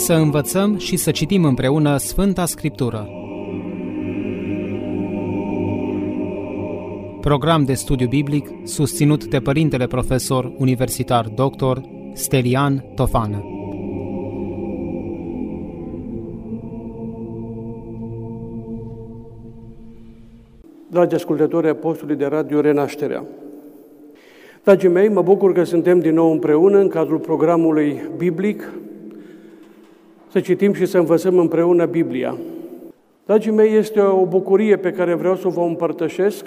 Să învățăm și să citim împreună Sfânta Scriptură. Program de studiu biblic susținut de Părintele Profesor Universitar Dr. Stelian Tofană. Dragi ascultători Apostolii de Radio Renașterea, Dragii mei, mă bucur că suntem din nou împreună în cadrul programului biblic să citim și să învățăm împreună Biblia. Dragii mei, este o bucurie pe care vreau să o vă împărtășesc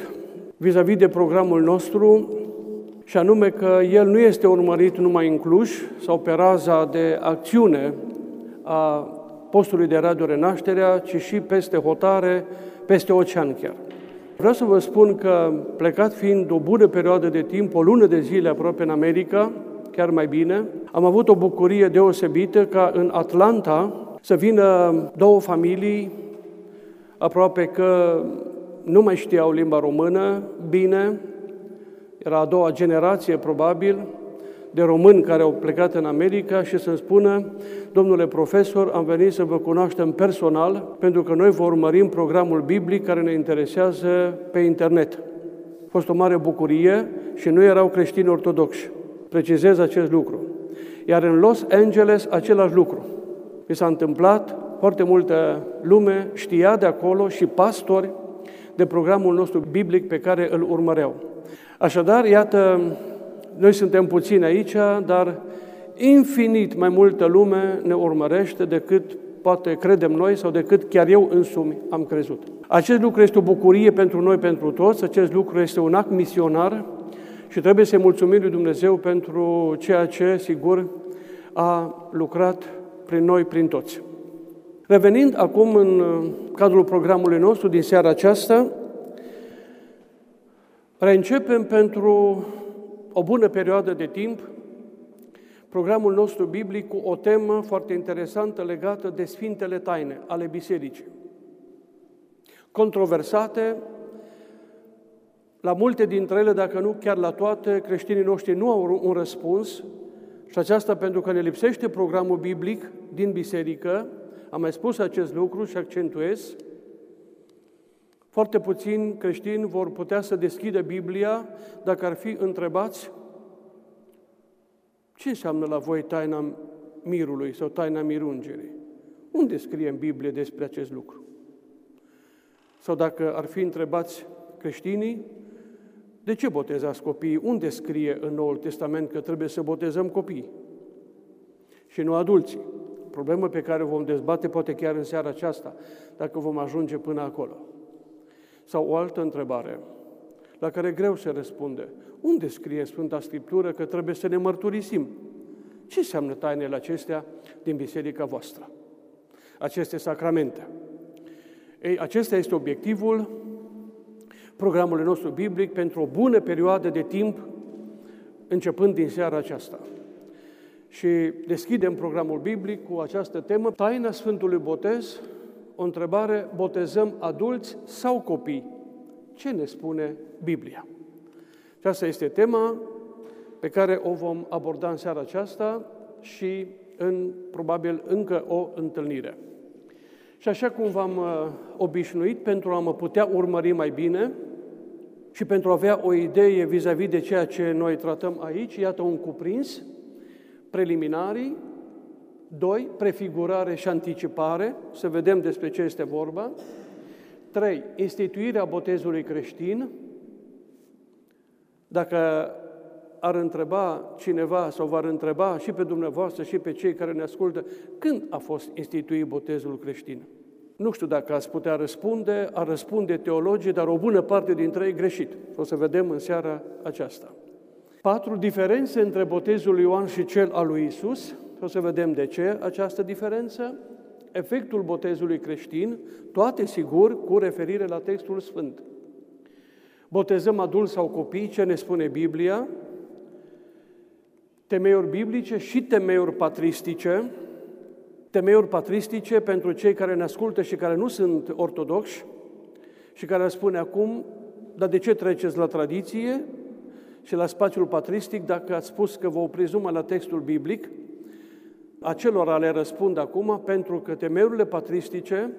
vis-a-vis de programul nostru și anume că el nu este urmărit numai în Cluj sau pe raza de acțiune a postului de Radio Renașterea, ci și peste hotare, peste ocean chiar. Vreau să vă spun că, plecat fiind o bună perioadă de timp, o lună de zile aproape în America, chiar mai bine, am avut o bucurie deosebită ca în Atlanta să vină două familii, aproape că nu mai știau limba română bine, era a doua generație probabil, de români care au plecat în America și să-mi spună, domnule profesor, am venit să vă cunoaștem personal, pentru că noi vă urmărim programul biblic care ne interesează pe internet. A fost o mare bucurie și nu erau creștini ortodoxi. Precizez acest lucru. Iar în Los Angeles, același lucru. Mi s-a întâmplat, foarte multă lume știa de acolo și pastori de programul nostru biblic pe care îl urmăreau. Așadar, iată, noi suntem puțini aici, dar infinit mai multă lume ne urmărește decât poate credem noi sau decât chiar eu însumi am crezut. Acest lucru este o bucurie pentru noi, pentru toți, acest lucru este un act misionar și trebuie să-i mulțumim lui Dumnezeu pentru ceea ce, sigur, a lucrat prin noi, prin toți. Revenind acum în cadrul programului nostru din seara aceasta, reîncepem pentru o bună perioadă de timp programul nostru biblic cu o temă foarte interesantă legată de Sfintele Taine ale Bisericii. Controversate, la multe dintre ele, dacă nu chiar la toate, creștinii noștri nu au un răspuns și aceasta pentru că ne lipsește programul biblic din biserică, am mai spus acest lucru și accentuez, foarte puțini creștini vor putea să deschidă Biblia dacă ar fi întrebați ce înseamnă la voi taina mirului sau taina mirungerii. Unde scrie în Biblie despre acest lucru? Sau dacă ar fi întrebați creștinii, de ce botezați copiii? Unde scrie în Noul Testament că trebuie să botezăm copiii? Și nu adulții. Problemă pe care o vom dezbate poate chiar în seara aceasta, dacă vom ajunge până acolo. Sau o altă întrebare, la care greu se răspunde. Unde scrie Sfânta Scriptură că trebuie să ne mărturisim? Ce înseamnă tainele acestea din biserica voastră? Aceste sacramente. Ei, acesta este obiectivul programului nostru biblic pentru o bună perioadă de timp, începând din seara aceasta. Și deschidem programul biblic cu această temă, Taina Sfântului Botez, o întrebare, botezăm adulți sau copii? Ce ne spune Biblia? Și asta este tema pe care o vom aborda în seara aceasta și în, probabil, încă o întâlnire. Și așa cum v-am uh, obișnuit, pentru a mă putea urmări mai bine și pentru a avea o idee vis-a-vis de ceea ce noi tratăm aici, iată un cuprins, preliminarii, doi, prefigurare și anticipare, să vedem despre ce este vorba, trei, instituirea botezului creștin, dacă ar întreba cineva sau v-ar întreba și pe dumneavoastră și pe cei care ne ascultă, când a fost instituit botezul creștin? Nu știu dacă ați putea răspunde, ar răspunde teologii, dar o bună parte dintre ei greșit. O să vedem în seara aceasta. Patru diferențe între botezul lui Ioan și cel al lui Isus. O să vedem de ce această diferență. Efectul botezului creștin, toate sigur cu referire la textul Sfânt. Botezăm adulți sau copii, ce ne spune Biblia, temeiuri biblice și temeiuri patristice, temeiuri patristice pentru cei care ne ascultă și care nu sunt ortodoxi și care spune acum, dar de ce treceți la tradiție și la spațiul patristic dacă ați spus că vă opriți numai la textul biblic? acelora le răspund acum pentru că temeiurile patristice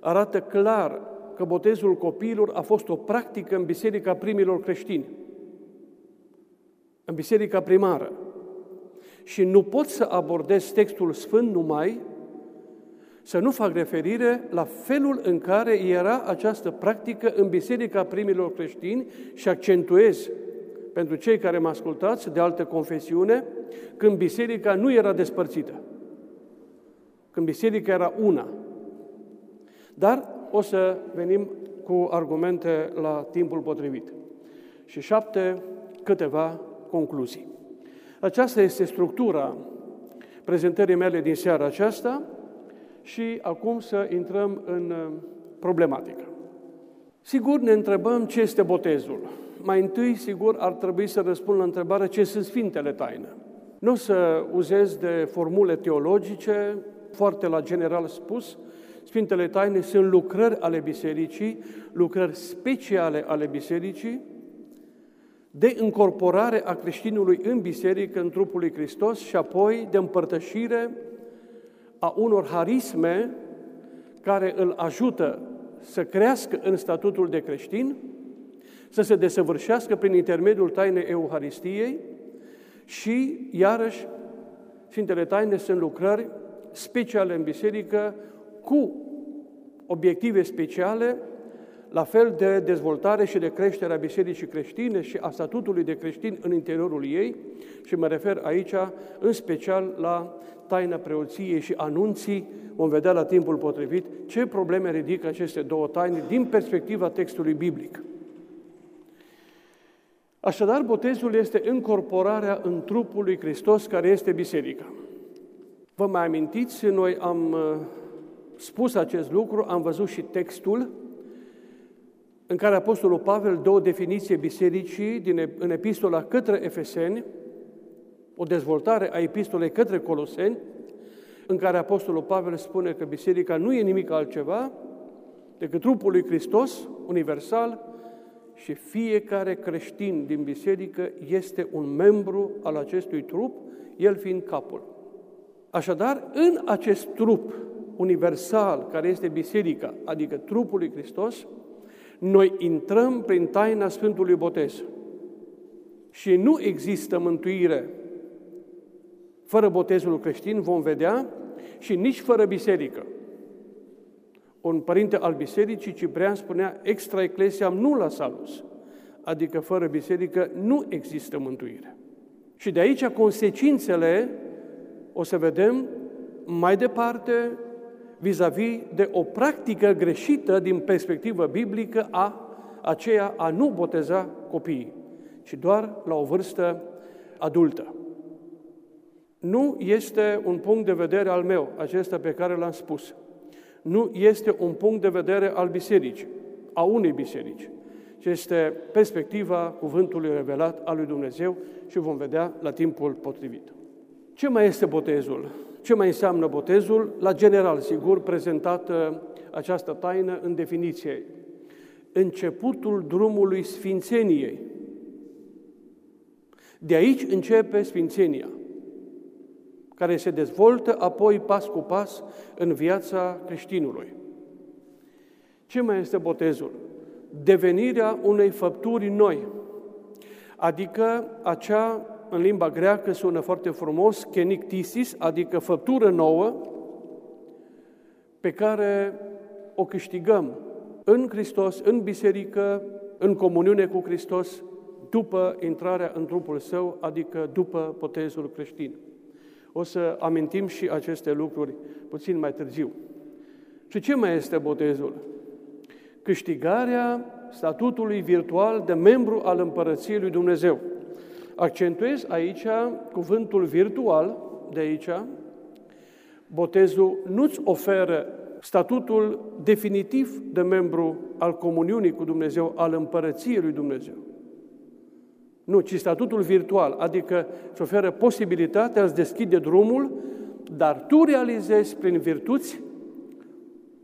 arată clar că botezul copiilor a fost o practică în biserica primilor creștini, în biserica primară. Și nu pot să abordez textul sfânt numai să nu fac referire la felul în care era această practică în biserica primilor creștini și accentuez pentru cei care mă ascultați de altă confesiune, când biserica nu era despărțită, când biserica era una. Dar o să venim cu argumente la timpul potrivit. Și șapte, câteva concluzii. Aceasta este structura prezentării mele din seara aceasta și acum să intrăm în uh, problematică. Sigur, ne întrebăm ce este botezul. Mai întâi, sigur, ar trebui să răspund la întrebarea ce sunt Sfintele Taine. Nu o să uzez de formule teologice, foarte la general spus, Sfintele Taine sunt lucrări ale bisericii, lucrări speciale ale bisericii, de încorporare a creștinului în biserică, în trupul lui Hristos și apoi de împărtășire a unor harisme care îl ajută să crească în statutul de creștin, să se desăvârșească prin intermediul tainei Euharistiei și, iarăși, Sfintele Taine sunt lucrări speciale în biserică cu obiective speciale, la fel de dezvoltare și de creștere a bisericii creștine și a statutului de creștin în interiorul ei și mă refer aici în special la taina preoției și anunții, vom vedea la timpul potrivit ce probleme ridică aceste două taine din perspectiva textului biblic. Așadar, botezul este încorporarea în trupul lui Hristos, care este biserica. Vă mai amintiți, noi am uh, spus acest lucru, am văzut și textul în care Apostolul Pavel dă o definiție bisericii din, în epistola către Efeseni, o dezvoltare a epistolei către Coloseni, în care Apostolul Pavel spune că biserica nu e nimic altceva decât trupul lui Hristos, universal, și fiecare creștin din biserică este un membru al acestui trup, el fiind capul. Așadar, în acest trup universal care este biserica, adică trupul lui Hristos, noi intrăm prin taina Sfântului Botez. Și nu există mântuire fără botezul creștin, vom vedea, și nici fără biserică. Un părinte al bisericii, Ciprian, spunea, extra ecclesiam nu la salus, adică fără biserică nu există mântuire. Și de aici consecințele o să vedem mai departe vis-a-vis de o practică greșită din perspectivă biblică a aceea a nu boteza copiii, ci doar la o vârstă adultă. Nu este un punct de vedere al meu, acesta pe care l-am spus. Nu este un punct de vedere al bisericii, a unei biserici, ci este perspectiva cuvântului revelat al lui Dumnezeu și vom vedea la timpul potrivit. Ce mai este botezul? Ce mai înseamnă botezul? La general, sigur, prezentată această taină în definiție. Începutul drumului Sfințeniei. De aici începe Sfințenia, care se dezvoltă apoi pas cu pas în viața creștinului. Ce mai este botezul? Devenirea unei făpturi noi, adică acea în limba greacă sună foarte frumos, kenictisis, adică făptură nouă, pe care o câștigăm în Hristos, în biserică, în comuniune cu Hristos, după intrarea în trupul său, adică după botezul creștin. O să amintim și aceste lucruri puțin mai târziu. Și ce mai este botezul? Câștigarea statutului virtual de membru al Împărăției lui Dumnezeu. Accentuez aici cuvântul virtual de aici. Botezul nu-ți oferă statutul definitiv de membru al comuniunii cu Dumnezeu, al împărăției lui Dumnezeu. Nu, ci statutul virtual, adică îți oferă posibilitatea, îți deschide drumul, dar tu realizezi prin virtuți,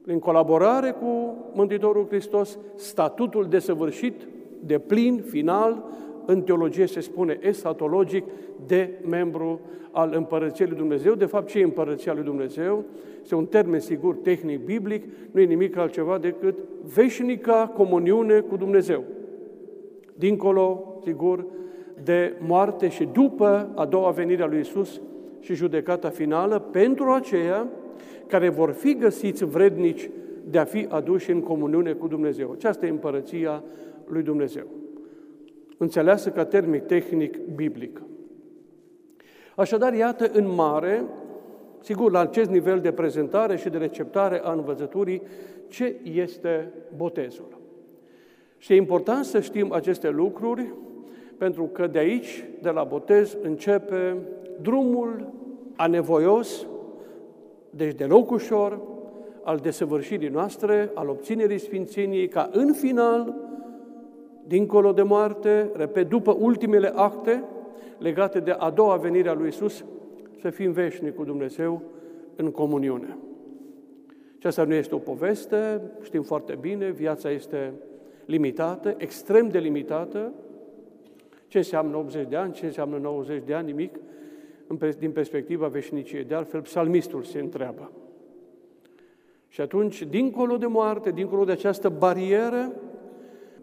prin colaborare cu Mântuitorul Hristos, statutul desăvârșit, de plin, final, în teologie se spune esatologic, de membru al Împărăției lui Dumnezeu. De fapt, ce e Împărăția lui Dumnezeu? Este un termen, sigur, tehnic, biblic, nu e nimic altceva decât veșnica comuniune cu Dumnezeu. Dincolo, sigur, de moarte și după a doua venire a lui Isus și judecata finală, pentru aceia care vor fi găsiți vrednici de a fi aduși în comuniune cu Dumnezeu. Aceasta e împărăția lui Dumnezeu. Înțeleasă ca termic tehnic biblic. Așadar, iată în mare, sigur, la acest nivel de prezentare și de receptare a învățăturii, ce este botezul. Și e important să știm aceste lucruri, pentru că de aici, de la botez, începe drumul anevoios, deci deloc ușor, al desăvârșirii noastre, al obținerii Sfințeniei, ca în final, dincolo de moarte, repet, după ultimele acte legate de a doua venire a lui Isus, să fim veșnici cu Dumnezeu în comuniune. Și asta nu este o poveste, știm foarte bine, viața este limitată, extrem de limitată. Ce înseamnă 80 de ani, ce înseamnă 90 de ani, nimic, din perspectiva veșniciei. De altfel, psalmistul se întreabă. Și atunci, dincolo de moarte, dincolo de această barieră,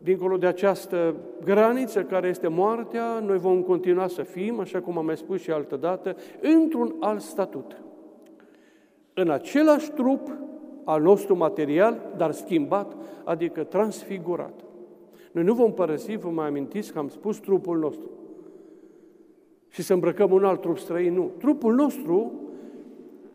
dincolo de această graniță care este moartea, noi vom continua să fim, așa cum am mai spus și altă dată, într-un alt statut. În același trup al nostru material, dar schimbat, adică transfigurat. Noi nu vom părăsi, vă mai amintiți că am spus trupul nostru. Și să îmbrăcăm un alt trup străin, nu. Trupul nostru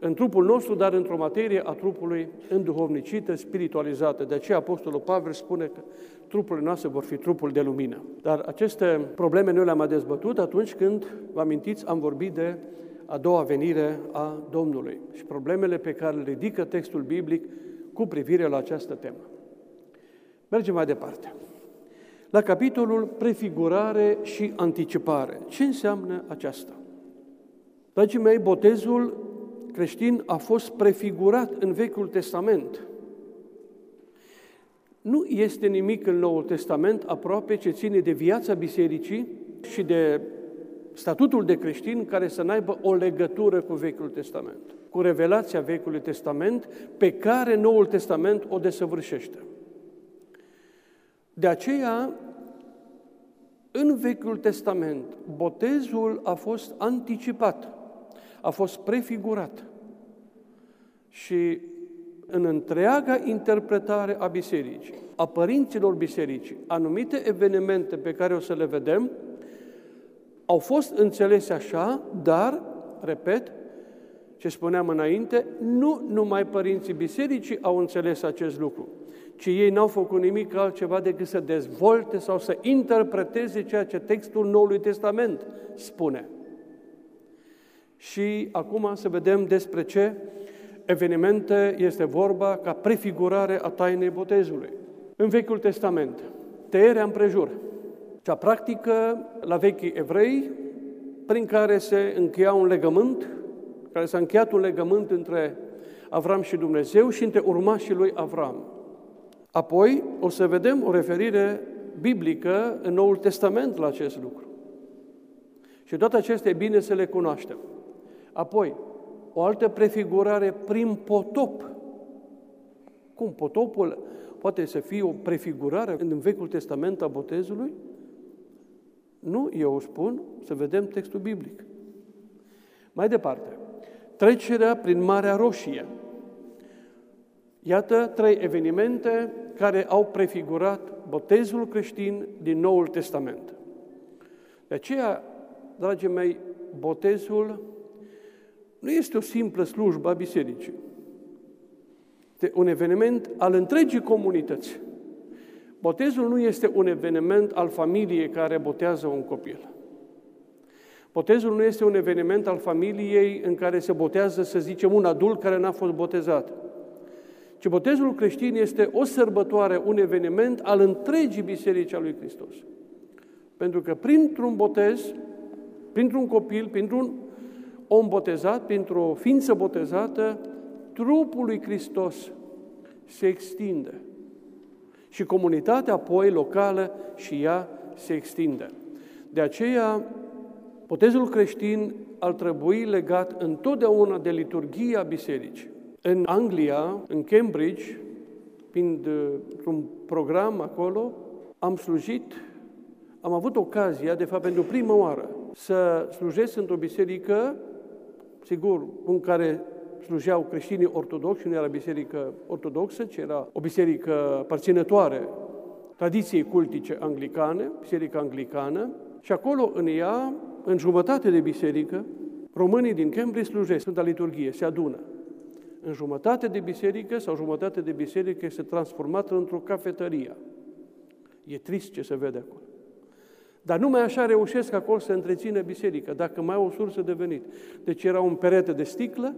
în trupul nostru, dar într-o materie a trupului înduhovnicită, spiritualizată. De aceea Apostolul Pavel spune că trupurile noastre vor fi trupul de lumină. Dar aceste probleme noi le-am mai dezbătut atunci când, vă amintiți, am vorbit de a doua venire a Domnului și problemele pe care le ridică textul biblic cu privire la această temă. Mergem mai departe. La capitolul prefigurare și anticipare. Ce înseamnă aceasta? Dragii mei, botezul creștin a fost prefigurat în Vechiul Testament. Nu este nimic în Noul Testament aproape ce ține de viața bisericii și de statutul de creștin care să n-aibă o legătură cu Vechiul Testament, cu revelația Vechiului Testament pe care Noul Testament o desăvârșește. De aceea, în Vechiul Testament, botezul a fost anticipat a fost prefigurat. Și în întreaga interpretare a bisericii, a părinților bisericii, anumite evenimente pe care o să le vedem, au fost înțelese așa, dar, repet, ce spuneam înainte, nu numai părinții bisericii au înțeles acest lucru, ci ei n-au făcut nimic altceva decât să dezvolte sau să interpreteze ceea ce textul Noului Testament spune. Și acum să vedem despre ce evenimente este vorba ca prefigurare a tainei botezului. În Vechiul Testament, tăierea împrejur, cea practică la vechii evrei, prin care se încheia un legământ, care s-a încheiat un legământ între Avram și Dumnezeu și între urmașii lui Avram. Apoi o să vedem o referire biblică în Noul Testament la acest lucru. Și toate acestea e bine să le cunoaștem. Apoi, o altă prefigurare prin potop. Cum? Potopul poate să fie o prefigurare în Vechiul Testament a botezului? Nu, eu spun să vedem textul biblic. Mai departe, trecerea prin Marea Roșie. Iată trei evenimente care au prefigurat botezul creștin din Noul Testament. De aceea, dragii mei, botezul nu este o simplă slujbă a bisericii. Este un eveniment al întregii comunități. Botezul nu este un eveniment al familiei care botează un copil. Botezul nu este un eveniment al familiei în care se botează, să zicem, un adult care n-a fost botezat. Ci botezul creștin este o sărbătoare, un eveniment al întregii biserici a lui Hristos. Pentru că printr-un botez, printr-un copil, printr-un om botezat, printr-o ființă botezată, trupul lui Hristos se extinde. Și comunitatea apoi locală și ea se extinde. De aceea, botezul creștin ar trebui legat întotdeauna de liturghia bisericii. În Anglia, în Cambridge, fiind uh, un program acolo, am slujit, am avut ocazia, de fapt, pentru prima oară, să slujesc într-o biserică, sigur, în care slujeau creștinii ortodoxi, nu era biserică ortodoxă, ci era o biserică parținătoare tradiției cultice anglicane, biserica anglicană, și acolo în ea, în jumătate de biserică, românii din Cambridge slujesc Sfânta Liturghie, se adună. În jumătate de biserică sau jumătate de biserică este transformată într-o cafetărie. E trist ce se vede acolo. Dar numai așa reușesc acolo să întrețină biserica, dacă mai au o sursă de venit. Deci era un perete de sticlă,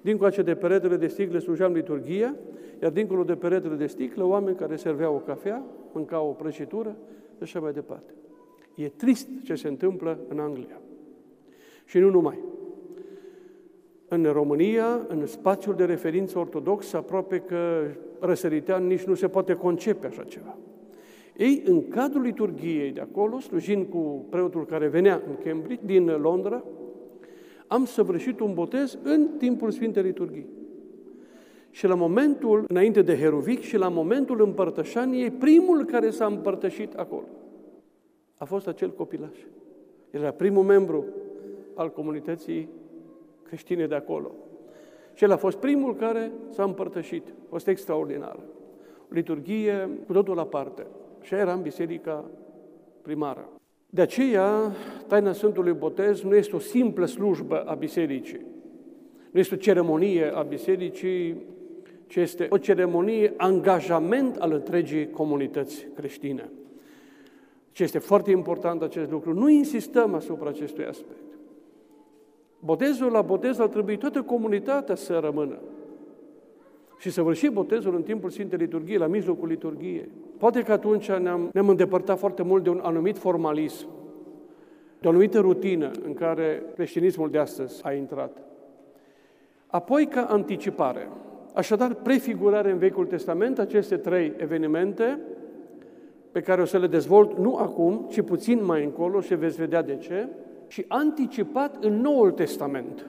Dincolo de peretele de sticlă slujeam liturghia, iar dincolo de peretele de sticlă, oameni care serveau o cafea, mâncau o prăjitură și așa mai departe. E trist ce se întâmplă în Anglia. Și nu numai. În România, în spațiul de referință ortodox, aproape că răsăritean nici nu se poate concepe așa ceva. Ei, în cadrul liturgiei de acolo, slujind cu preotul care venea în Cambridge, din Londra, am săvârșit un botez în timpul Sfintei Liturghii. Și la momentul, înainte de Heruvic și la momentul împărtășaniei, primul care s-a împărtășit acolo a fost acel copilaș. El era primul membru al comunității creștine de acolo. Și el a fost primul care s-a împărtășit. A fost extraordinar. O liturghie cu totul aparte. Și era în biserica primară. De aceea, taina Sfântului Botez nu este o simplă slujbă a bisericii. Nu este o ceremonie a bisericii, ci este o ceremonie, angajament al întregii comunități creștine. Ce este foarte important acest lucru. Nu insistăm asupra acestui aspect. Botezul la botez ar trebui toată comunitatea să rămână și să vârși botezul în timpul Sfintei Liturghii, la mijlocul liturghiei. Poate că atunci ne-am, ne-am îndepărtat foarte mult de un anumit formalism, de o anumită rutină în care creștinismul de astăzi a intrat. Apoi, ca anticipare, așadar, prefigurare în Vechiul Testament, aceste trei evenimente, pe care o să le dezvolt nu acum, ci puțin mai încolo și veți vedea de ce, și anticipat în Noul Testament.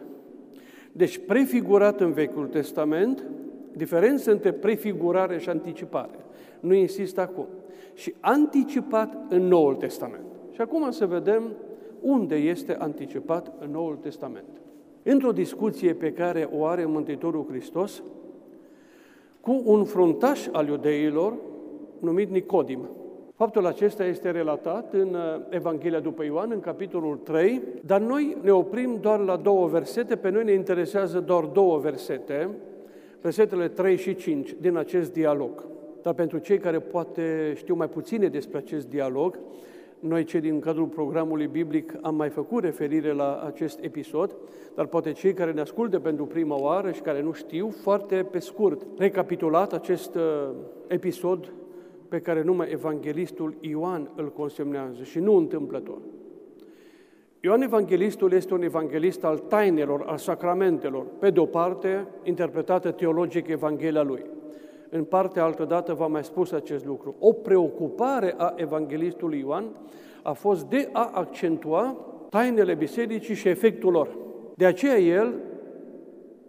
Deci prefigurat în Vechiul Testament, diferență între prefigurare și anticipare. Nu insist acum. Și anticipat în Noul Testament. Și acum să vedem unde este anticipat în Noul Testament. Într-o discuție pe care o are Mântuitorul Hristos cu un fruntaș al iudeilor numit Nicodim. Faptul acesta este relatat în uh, Evanghelia după Ioan, în capitolul 3, dar noi ne oprim doar la două versete, pe noi ne interesează doar două versete, versetele 3 și 5 din acest dialog. Dar pentru cei care poate știu mai puține despre acest dialog, noi cei din cadrul programului biblic am mai făcut referire la acest episod, dar poate cei care ne ascultă pentru prima oară și care nu știu, foarte pe scurt, recapitulat acest uh, episod pe care numai evanghelistul Ioan îl consemnează și nu întâmplător. Ioan Evanghelistul este un evanghelist al tainelor, al sacramentelor, pe de o parte, interpretată teologic Evanghelia lui. În partea altădată v-am mai spus acest lucru. O preocupare a evanghelistului Ioan a fost de a accentua tainele bisericii și efectul lor. De aceea el,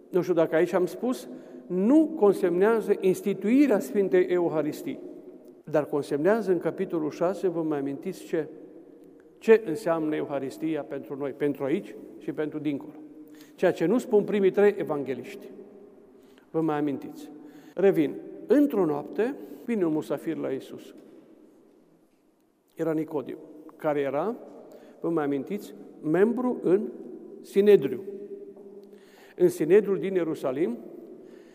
nu știu dacă aici am spus, nu consemnează instituirea Sfintei Euharistii, dar consemnează în capitolul 6, vă mai amintiți ce? Ce înseamnă Euharistia pentru noi, pentru aici și pentru dincolo? Ceea ce nu spun primii trei evangeliști. Vă mai amintiți. Revin. Într-o noapte vine un musafir la Isus. Era Nicodim, care era, vă mai amintiți, membru în Sinedriu. În Sinedriul din Ierusalim,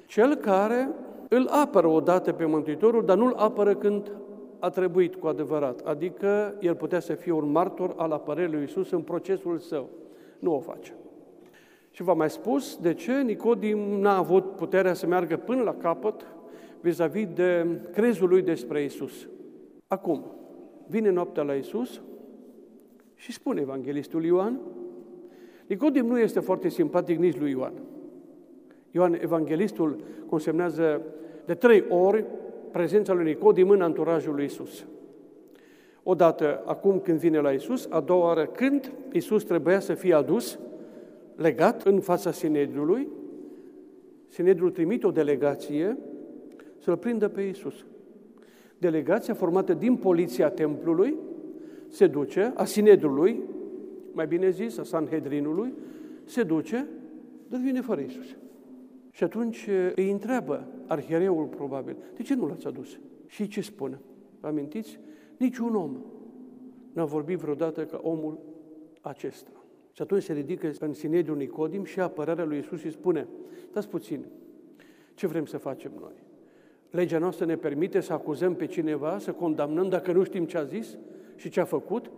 cel care îl apără odată pe Mântuitorul, dar nu-l apără când a trebuit cu adevărat, adică el putea să fie un martor al apărării lui Isus în procesul său. Nu o face. Și v-am mai spus de ce Nicodim n-a avut puterea să meargă până la capăt vis-a-vis de crezul lui despre Isus. Acum, vine noaptea la Isus și spune evanghelistul Ioan, Nicodim nu este foarte simpatic nici lui Ioan. Ioan, evanghelistul, consemnează de trei ori prezența lui Nicodim în anturajul lui Isus. Odată acum când vine la Isus, a doua oară când Isus trebuia să fie adus legat în fața Sinedriului, Sinedriul trimite o delegație să-l prindă pe Isus. Delegația formată din poliția templului se duce, a Sinedrului, mai bine zis, a Sanhedrinului, se duce, dar vine fără Isus. Și atunci îi întreabă arhiereul probabil, de ce nu l-ați adus? Și ce spune? Amintiți? Niciun om n-a vorbit vreodată ca omul acesta. Și atunci se ridică în Sinedriul Nicodim și apărarea lui Isus și spune, dați puțin, ce vrem să facem noi? Legea noastră ne permite să acuzăm pe cineva, să condamnăm dacă nu știm ce a zis și ce a făcut?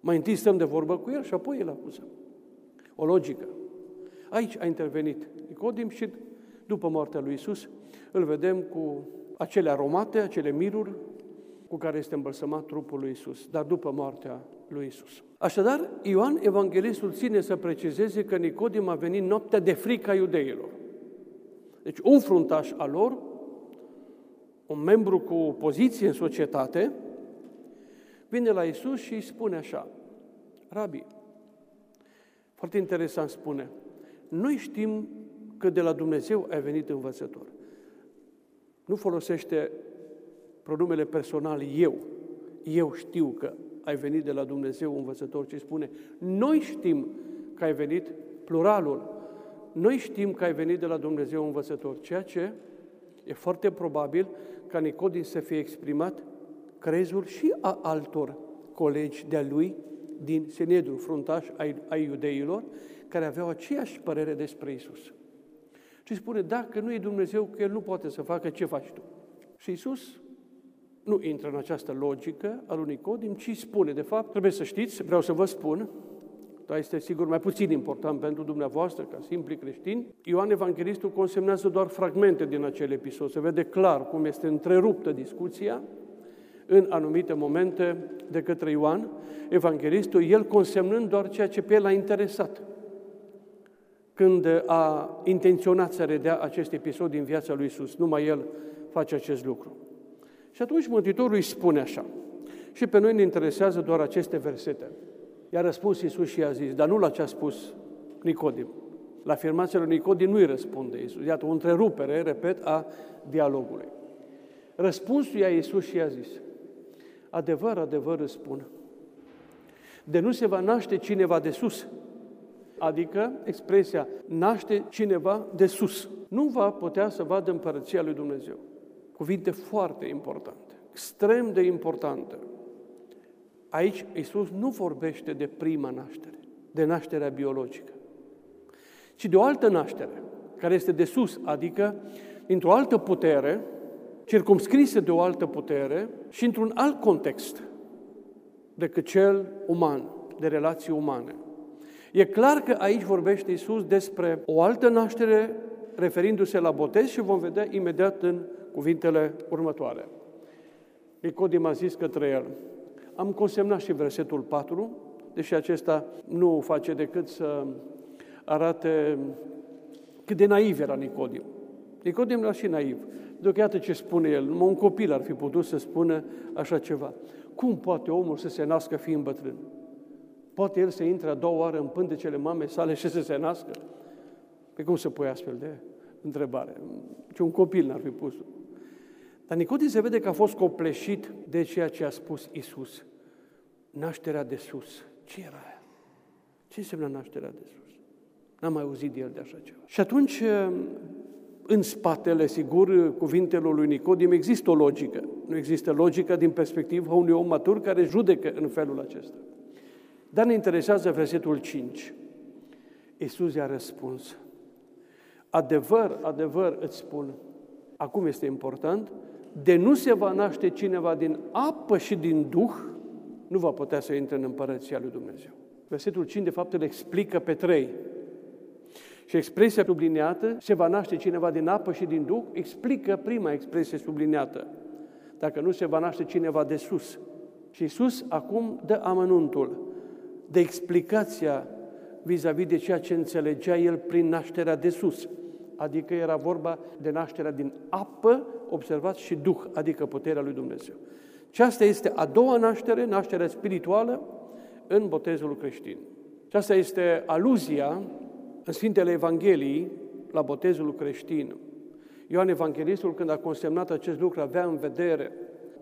Mai întâi stăm de vorbă cu el și apoi îl acuzăm. O logică. Aici a intervenit Nicodim și după moartea lui Isus îl vedem cu acele aromate, acele miruri cu care este îmbălsămat trupul lui Isus, dar după moartea lui Isus. Așadar, Ioan Evanghelistul ține să precizeze că Nicodim a venit noaptea de frica iudeilor. Deci un fruntaș al lor, un membru cu poziție în societate, vine la Isus și îi spune așa, Rabi, foarte interesant spune, noi știm că de la Dumnezeu ai venit învățător. Nu folosește pronumele personal eu. Eu știu că ai venit de la Dumnezeu învățător, ce spune, noi știm că ai venit, pluralul, noi știm că ai venit de la Dumnezeu învățător, ceea ce e foarte probabil ca Nicodim să fie exprimat crezul și a altor colegi de-a lui din Senedru, fruntaș ai, ai iudeilor, care aveau aceeași părere despre Isus. Și spune, dacă nu e Dumnezeu, că El nu poate să facă, ce faci tu? Și Isus nu intră în această logică al unui Nicodim, ci spune, de fapt, trebuie să știți, vreau să vă spun, dar este sigur mai puțin important pentru dumneavoastră, ca simpli creștini, Ioan Evanghelistul consemnează doar fragmente din acel episod. Se vede clar cum este întreruptă discuția în anumite momente de către Ioan, Evanghelistul, el consemnând doar ceea ce pe el a interesat când a intenționat să redea acest episod din viața lui Isus. Numai el face acest lucru. Și atunci Mântuitorul îi spune așa, și pe noi ne interesează doar aceste versete. I-a răspuns Iisus și i-a zis, dar nu la ce a spus Nicodim. La afirmația lui Nicodim nu îi răspunde Iisus. Iată, o întrerupere, repet, a dialogului. Răspunsul i-a Iisus și i-a zis, adevăr, adevăr îți spun, de nu se va naște cineva de sus, adică expresia naște cineva de sus, nu va putea să vadă împărăția lui Dumnezeu. Cuvinte foarte importante, extrem de importante. Aici Isus nu vorbește de prima naștere, de nașterea biologică, ci de o altă naștere, care este de sus, adică dintr-o altă putere, circumscrisă de o altă putere și într-un alt context decât cel uman, de relații umane. E clar că aici vorbește Isus despre o altă naștere referindu-se la botez și vom vedea imediat în cuvintele următoare. Nicodim a zis către el, am consemnat și versetul 4, deși acesta nu face decât să arate cât de naiv era Nicodim. Nicodim era și naiv. Deocamdată ce spune el, numai un copil ar fi putut să spună așa ceva. Cum poate omul să se nască fiind bătrân? Poate el să intre a doua oară în pântecele mamei sale și să se nască? Pe păi cum să pui astfel de întrebare? Ce un copil n-ar fi pus dar Nicodim se vede că a fost copleșit de ceea ce a spus Isus. Nașterea de sus. Ce era aia? Ce înseamnă nașterea de sus? N-am mai auzit de el de așa ceva. Și atunci, în spatele, sigur, cuvintelor lui Nicodim există o logică. Nu există logică din perspectiva unui om matur care judecă în felul acesta. Dar ne interesează versetul 5. Iisus i-a răspuns. Adevăr, adevăr îți spun. Acum este important, de nu se va naște cineva din apă și din Duh, nu va putea să intre în împărăția lui Dumnezeu. Versetul 5, de fapt, îl explică pe trei. Și expresia subliniată, se va naște cineva din apă și din Duh, explică prima expresie subliniată. Dacă nu se va naște cineva de sus. Și Iisus acum dă amănuntul de explicația vis-a-vis de ceea ce înțelegea el prin nașterea de sus adică era vorba de nașterea din apă, observați, și Duh, adică puterea lui Dumnezeu. Și asta este a doua naștere, nașterea spirituală, în botezul creștin. Și asta este aluzia în Sfintele Evangheliei la botezul creștin. Ioan Evanghelistul, când a consemnat acest lucru, avea în vedere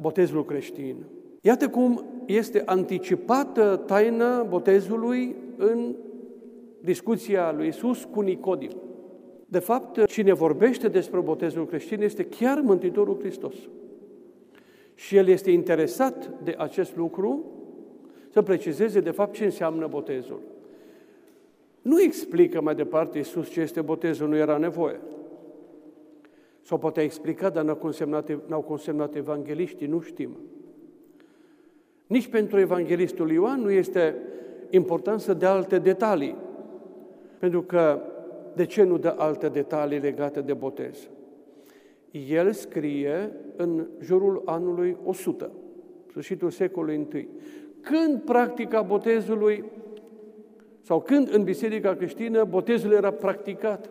botezul creștin. Iată cum este anticipată taina botezului în discuția lui Isus cu Nicodim. De fapt, cine vorbește despre botezul creștin este chiar Mântuitorul Hristos. Și el este interesat de acest lucru să precizeze de fapt ce înseamnă botezul. Nu explică mai departe Iisus ce este botezul, nu era nevoie. Sau poate explica, dar n-au consemnat, n-au consemnat evangeliștii, nu știm. Nici pentru evanghelistul Ioan nu este important să dea alte detalii. Pentru că de ce nu dă alte detalii legate de botez? El scrie în jurul anului 100, sfârșitul secolului I. Când practica botezului, sau când în biserica creștină botezul era practicat,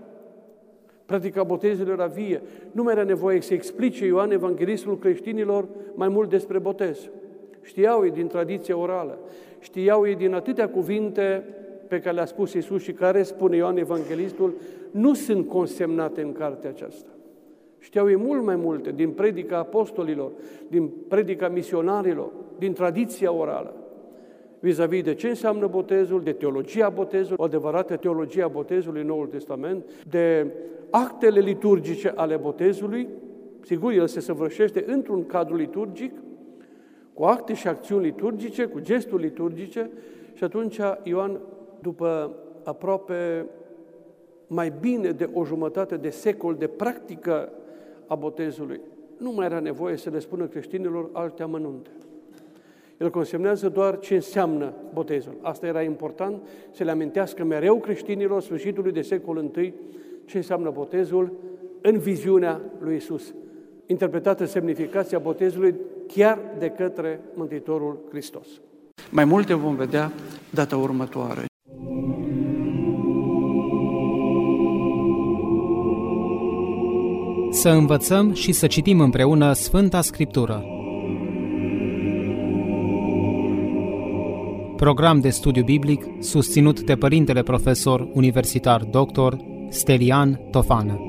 practica botezului era vie, nu mai era nevoie să explice Ioan Evanghelistul creștinilor mai mult despre botez. Știau ei din tradiție orală, știau ei din atâtea cuvinte pe care le-a spus Iisus și care, spune Ioan Evanghelistul, nu sunt consemnate în cartea aceasta. Știau ei mult mai multe din predica apostolilor, din predica misionarilor, din tradiția orală, vis-a-vis de ce înseamnă botezul, de teologia botezului, o adevărată teologie a botezului în Noul Testament, de actele liturgice ale botezului, sigur, el se săvârșește într-un cadru liturgic, cu acte și acțiuni liturgice, cu gesturi liturgice, și atunci Ioan, după aproape mai bine de o jumătate de secol de practică a botezului, nu mai era nevoie să le spună creștinilor alte amănunte. El consemnează doar ce înseamnă botezul. Asta era important să le amintească mereu creștinilor sfârșitului de secol I ce înseamnă botezul în viziunea lui Isus, interpretată semnificația botezului chiar de către Mântuitorul Hristos. Mai multe vom vedea data următoare. Să învățăm și să citim împreună Sfânta Scriptură. Program de studiu biblic susținut de Părintele Profesor Universitar Dr. Stelian Tofană.